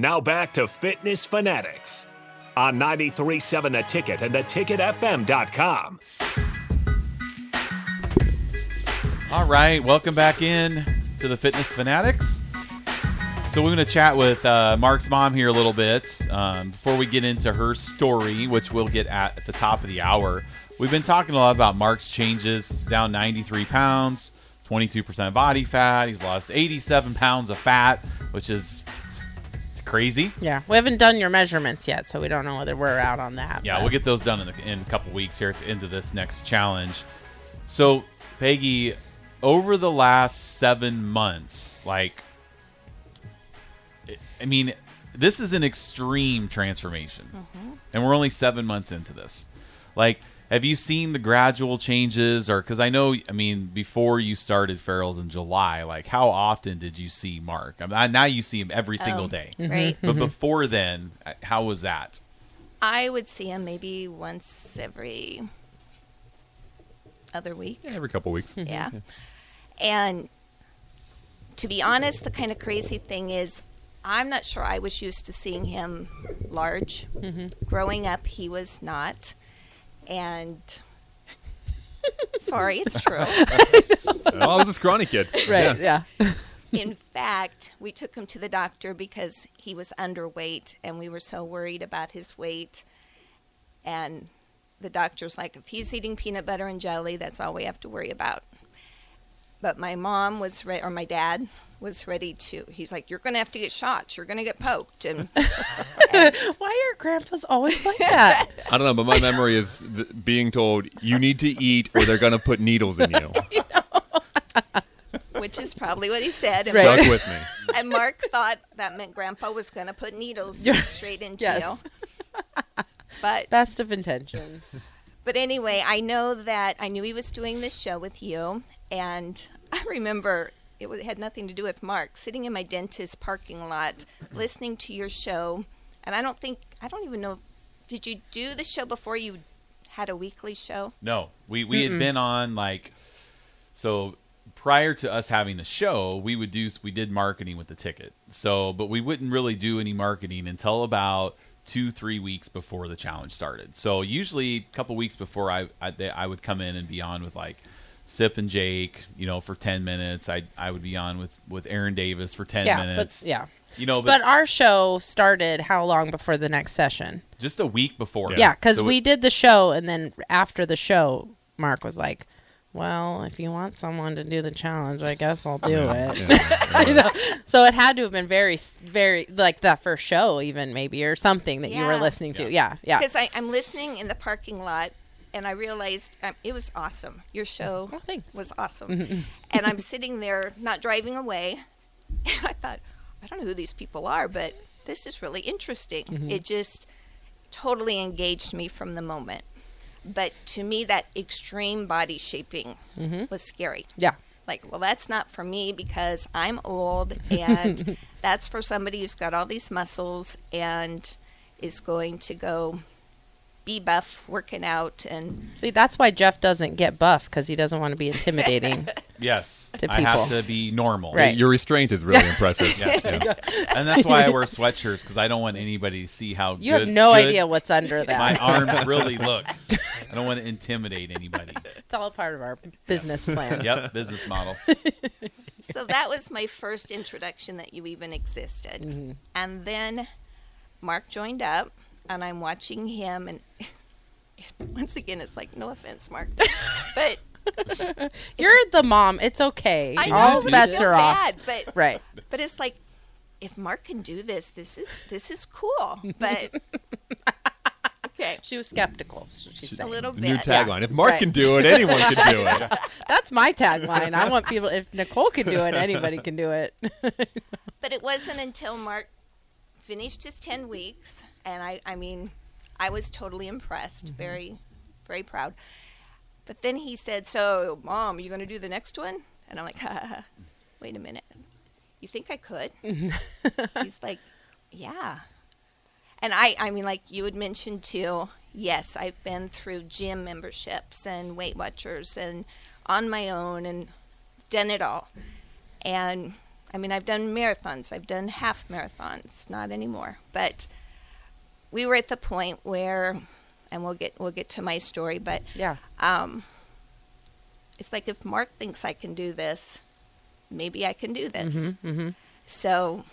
Now back to Fitness Fanatics on 93.7 The Ticket and theticketfm.com. All right, welcome back in to the Fitness Fanatics. So we're going to chat with uh, Mark's mom here a little bit um, before we get into her story, which we'll get at at the top of the hour. We've been talking a lot about Mark's changes. He's down 93 pounds, 22% body fat. He's lost 87 pounds of fat, which is crazy. Yeah, we haven't done your measurements yet, so we don't know whether we're out on that. Yeah, but- we'll get those done in, a, in a couple weeks here at the end of this next challenge. So, Peggy, over the last seven months, like, I mean, this is an extreme transformation, mm-hmm. and we're only seven months into this. Like, have you seen the gradual changes, or because I know, I mean, before you started Farrell's in July, like, how often did you see Mark? I mean, now you see him every oh, single Oh, day, Right. Mm-hmm, but mm-hmm. before then, uh, how was that? I would see him maybe once every other week. Every couple weeks. Mm-hmm. Yeah. And to be honest, the kind of crazy thing is, I'm not sure I was used to seeing him large. Growing up, he was not. And sorry, it's true. oh, I was a scrawny kid. right. Yeah. Yeah. In fact, we took him to the doctor because he was underweight and we were so worried about his weight. And the doctor's like, if he's eating peanut butter and jelly, that's all we have to worry about. But my mom was ready, or my dad was ready to. He's like, You're going to have to get shots. You're going to get poked. And Why are grandpas always like that? I don't know, but my memory is th- being told you need to eat or they're going to put needles in you. which is probably what he said. And, Right. Stuck with me. and Mark thought that meant Grandpa was going to put needles straight into Yes. you. But Best of intentions. But anyway, I know that I knew he was doing this show with you, and I remember it was, had nothing to do with Mark. Sitting in my dentist's parking lot, listening to your show, and I don't think I don't even know. Did you do the show before you had a weekly show? No, we we had been on like so prior to us having the show, we would do we did marketing with the ticket. So, but we wouldn't really do any marketing until about two three weeks before the challenge started. So usually a couple weeks before I I, they, I would come in and be on with like Sip and Jake, you know, for ten minutes. I I would be on with with Aaron Davis for ten yeah, minutes. but yeah. you know, But but, our show started how long before the next session? just a week before. Yeah, because So we it- did the show, and then after the show, Mark was like, "Well, if you want someone to do the challenge, I guess I'll do it." Yeah. You know? So it had to have been very, very like that first show, even maybe or something that you were listening to. Yeah, yeah. Because I'm listening in the parking lot, and I realized um, it was awesome. Your show Oh, was awesome. and I'm sitting there, not driving away, and I thought, I don't know who these people are, but this is really interesting. Mm-hmm. It just totally engaged me from the moment. But to me, that extreme body shaping was scary. Mm-hmm. Yeah. Like, well, that's not for me because I'm old, and that's for somebody who's got all these muscles and is going to go be buff working out and See, that's why Jeff doesn't get buff because he doesn't want to be intimidating. yes, To I have people. to be normal. Right. Your restraint is really impressive. Yes. Yeah. and that's why I wear sweatshirts because I don't want anybody to see how You good, have no good idea what's under that. my arms really look. I don't want to intimidate anybody. It's all part of our business plan. Yep, business model. so that was my first introduction that you even existed. Mm-hmm. And then Mark joined up, and I'm watching him, and once again, it's like, no offense, Mark, but You're the mom. It's okay. I know all but bets I feel are off. bad, but Right. but it's like, if Mark can do this, this is this is cool. But okay, She was skeptical. She's a little The new bit. tagline. If Mark Right. can do it, anyone can do it. That's my tagline. I want people. If Nicole can do it, anybody can do it. But it wasn't until Mark finished his 10 weeks, and I, I mean, I was totally impressed, Mm-hmm. very, very proud. But then he said, So, Mom, are you going to do the next one? And I'm like, ha. Wait a minute. You think I could? He's like, Yeah. And I, I mean, like you had mentioned too, yes, I've been through gym memberships and Weight Watchers and on my own and done it all. And I mean, I've done marathons, I've done half marathons, not anymore. But we were at the point where, and we'll get we'll get to my story, but Yeah. um, it's like if Mark thinks I can do this, maybe I can do this. Mm-hmm. So,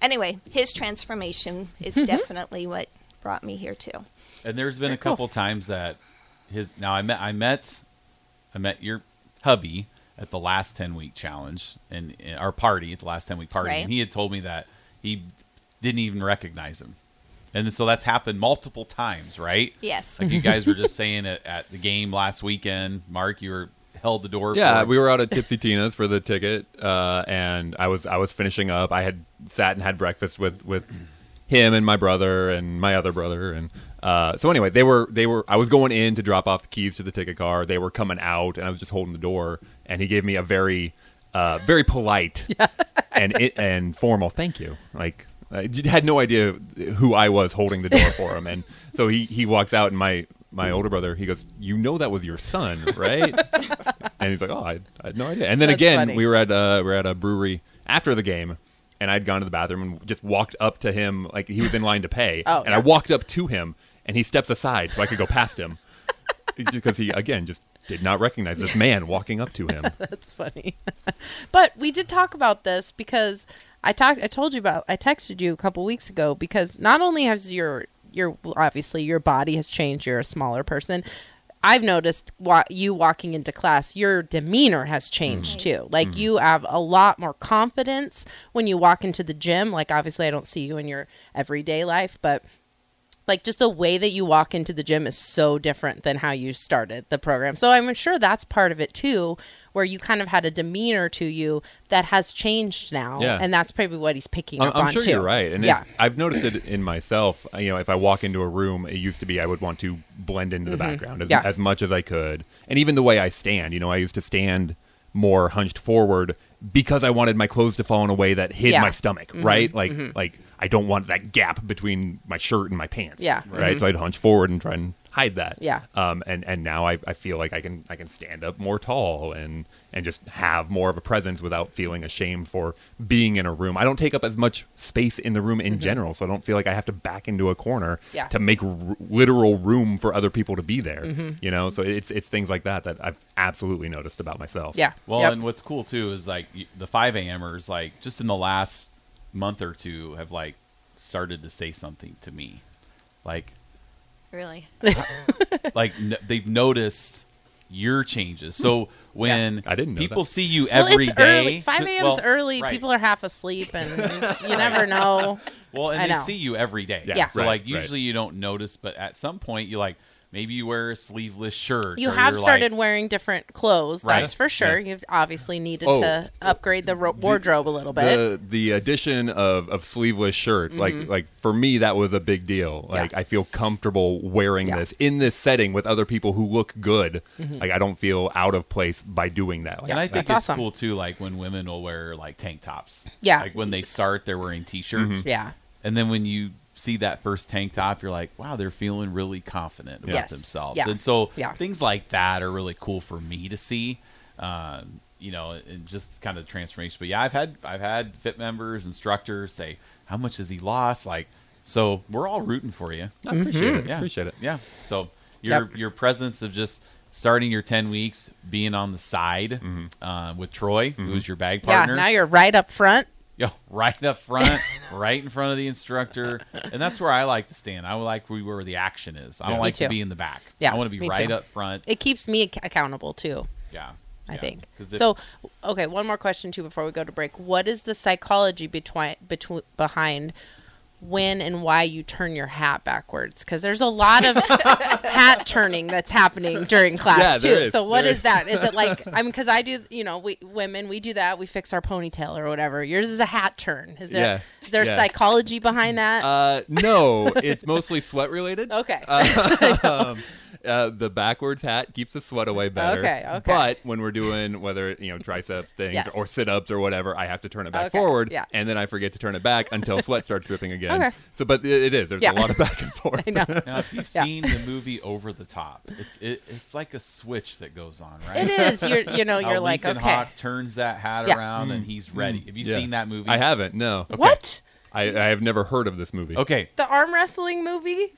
anyway, his transformation is definitely what brought me here too. And there's been a Very cool. couple times that his now I met I met I met your hubby at the last ten week challenge and uh, our party at the last ten week party, Right. and he had told me that he didn't even recognize him, and so that's happened multiple times, right? Yes. Like you guys were just saying it at the game last weekend, Mark. You were held the door. Yeah, for we were out at Tipsy Tina's for the ticket, uh, and I was I was finishing up. I had sat and had breakfast with with him and my brother and my other brother, and uh, so anyway, they were they were. I was going in to drop off the keys to the ticket car. They were coming out, and I was just holding the door, and he gave me a very uh, very polite and it, and formal thank you. Like I had no idea who I was holding the door for him, and so he he walks out, and my my older brother he goes, "You know that was your son, right?" and he's like, "Oh, I, I had no idea." And then That's again, funny. we were at uh, we were at a brewery after the game, and I'd gone to the bathroom and just walked up to him like he was in line to pay, Oh, and yeah. I walked up to him, and he steps aside so I could go past him because he again just did not recognize this man walking up to him. That's funny. but we did talk about this because I talked I told you about I texted you a couple weeks ago because not only has your your obviously your body has changed, you're a smaller person. I've noticed wa- you walking into class, your demeanor has changed mm-hmm. too. Like mm-hmm. you have a lot more confidence when you walk into the gym. Like obviously I don't see you in your everyday life, but like just the way that you walk into the gym is so different than how you started the program. So I'm sure that's part of it too, where you kind of had a demeanor to you that has changed now, Yeah. and that's probably what he's picking I'm, up I'm on sure too. you're right, and yeah, it, I've noticed it in myself. uh, You know, if I walk into a room, it used to be I would want to blend into the background as, Mm-hmm. Yeah. as much as I could, and even the way I stand. You know, I used to stand more hunched forward because I wanted my clothes to fall in a way that hid Yeah. Mm-hmm. my stomach. Right, like like I don't want that gap between my shirt and my pants. Yeah. right. So I'd hunch forward and try and hide that. Yeah. Um, and and now I, I feel like I can I can stand up more tall and and just have more of a presence without feeling ashamed for being in a room. I don't take up as much space in the room in general, so I don't feel like I have to back into a corner Mm-hmm. Yeah. to make r- literal room for other people to be there. Mm-hmm. You know, so it's it's things like that that I've absolutely noticed about myself. yeah. Well, Yep. and what's cool too is like the five AMers, like just in the last month or two, have like started to say something to me, like Really. like n- they've noticed your changes. So hmm. when I didn't know people that. see you well, every it's day, early. Five a.m. well, is early. right. People are half asleep, and you, just- you never know. Well, and I they know. see you every day. Yeah, Yeah. So right, like right. usually you don't notice, but at some point you're like maybe you wear a sleeveless shirt. You have started like, wearing different clothes, Right. that's for sure. You've obviously needed Oh. to upgrade the ro- wardrobe a little bit. The the addition of, of sleeveless shirts, like mm-hmm. like for me, that was a big deal. Like Yeah. I feel comfortable wearing Yeah. this in this setting with other people who look good. Mm-hmm. Like I don't feel out of place by doing that. Like, And I think That's it's awesome. cool too, like when women will wear like tank tops. Yeah. Like when they start, they're wearing t-shirts. Mm-hmm. yeah. And then when you see that first tank top, you're like, wow, they're feeling really confident about Yes. themselves. Yeah. And so Yeah. things like that are really cool for me to see. Um, you know, and just kind of transformation. But yeah, I've had I've had fit members, instructors say, how much has he lost? Like, so we're all rooting for you. I appreciate it. Yeah. Appreciate it. Yeah. So your Yep. your presence of just starting your ten weeks, being on the side uh, with Troy, who's your bag partner Yeah. Now you're right up front. Yo, right up front, right in front of the instructor, and that's where I like to stand. I like where the action is. I don't Me like to be in the back. Yeah, I want to be right too. up front. It keeps me accountable too. Yeah, I yeah. think. 'Cause it- So, okay, one more question too before we go to break. What is the psychology between between behind when and why you turn your hat backwards? Because there's a lot of hat turning that's happening during class Yeah, too. is. So, what is, is that? Is it like I mean, because I do, you know, we women we do that. We fix our ponytail or whatever. Yours is a hat turn. Is there Yeah, is there yeah. psychology behind that? Uh, no, it's mostly sweat related. okay. um, uh, the backwards hat keeps the sweat away better. Okay, okay. But when we're doing whether you know tricep things Yes. or sit ups or whatever, I have to turn it back Okay, forward, yeah. and then I forget to turn it back until sweat starts dripping again. Okay. So, but it, it is. There's Yeah. a lot of back and forth. I know. Now, if you've Yeah. seen the movie Over the Top, it's it, it's like a switch that goes on, right? It is. You're you know you're like Lincoln okay. Hawk turns that hat Yeah. around and he's ready. Have you Mm. Yeah. seen that movie? I haven't. No. What? I, I have never heard of this movie. Okay, The arm wrestling movie?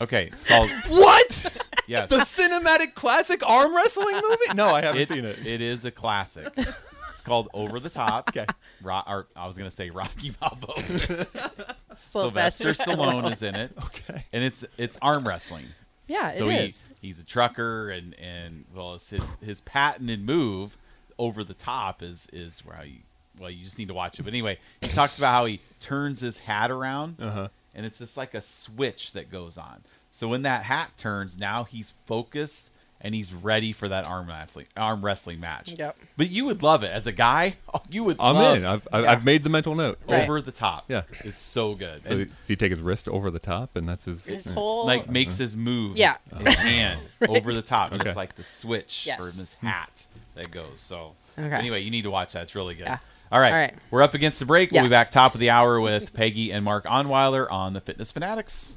Okay, it's called What? yes. the cinematic classic arm wrestling movie? No, I haven't It- seen it. It is a classic. It's called Over the Top. Okay. Ro- or, I was gonna say Rocky Balboa. Sylvester Sylvester Stallone is in it, Okay. and it's it's arm wrestling. Yeah, it is. so it he is. he's a trucker, and and well, it's his his patented move over the top is is where you well you just need to watch it. But anyway, he talks about how he turns his hat around, Uh-huh. And it's just like a switch that goes on. So when that hat turns, now he's focused and he's ready for that arm wrestling arm wrestling match. Yep. But you would love it as a guy. Oh, you would. I'm love in. I've, I've, Yeah. I've made the mental note. Right. over the top. Yeah. is so good. So, And, so you take his wrist over the top, and that's his. His whole like makes uh-huh. his move, Yeah. his, his hand over the top, and Okay. it's like the switch Yes. from his hat that goes. So Okay. anyway, you need to watch that. It's really good. Yeah. All right. All right. we're up against the break. We'll be back top of the hour with Peggy and Mark Onwiler on the Fitness Fanatics.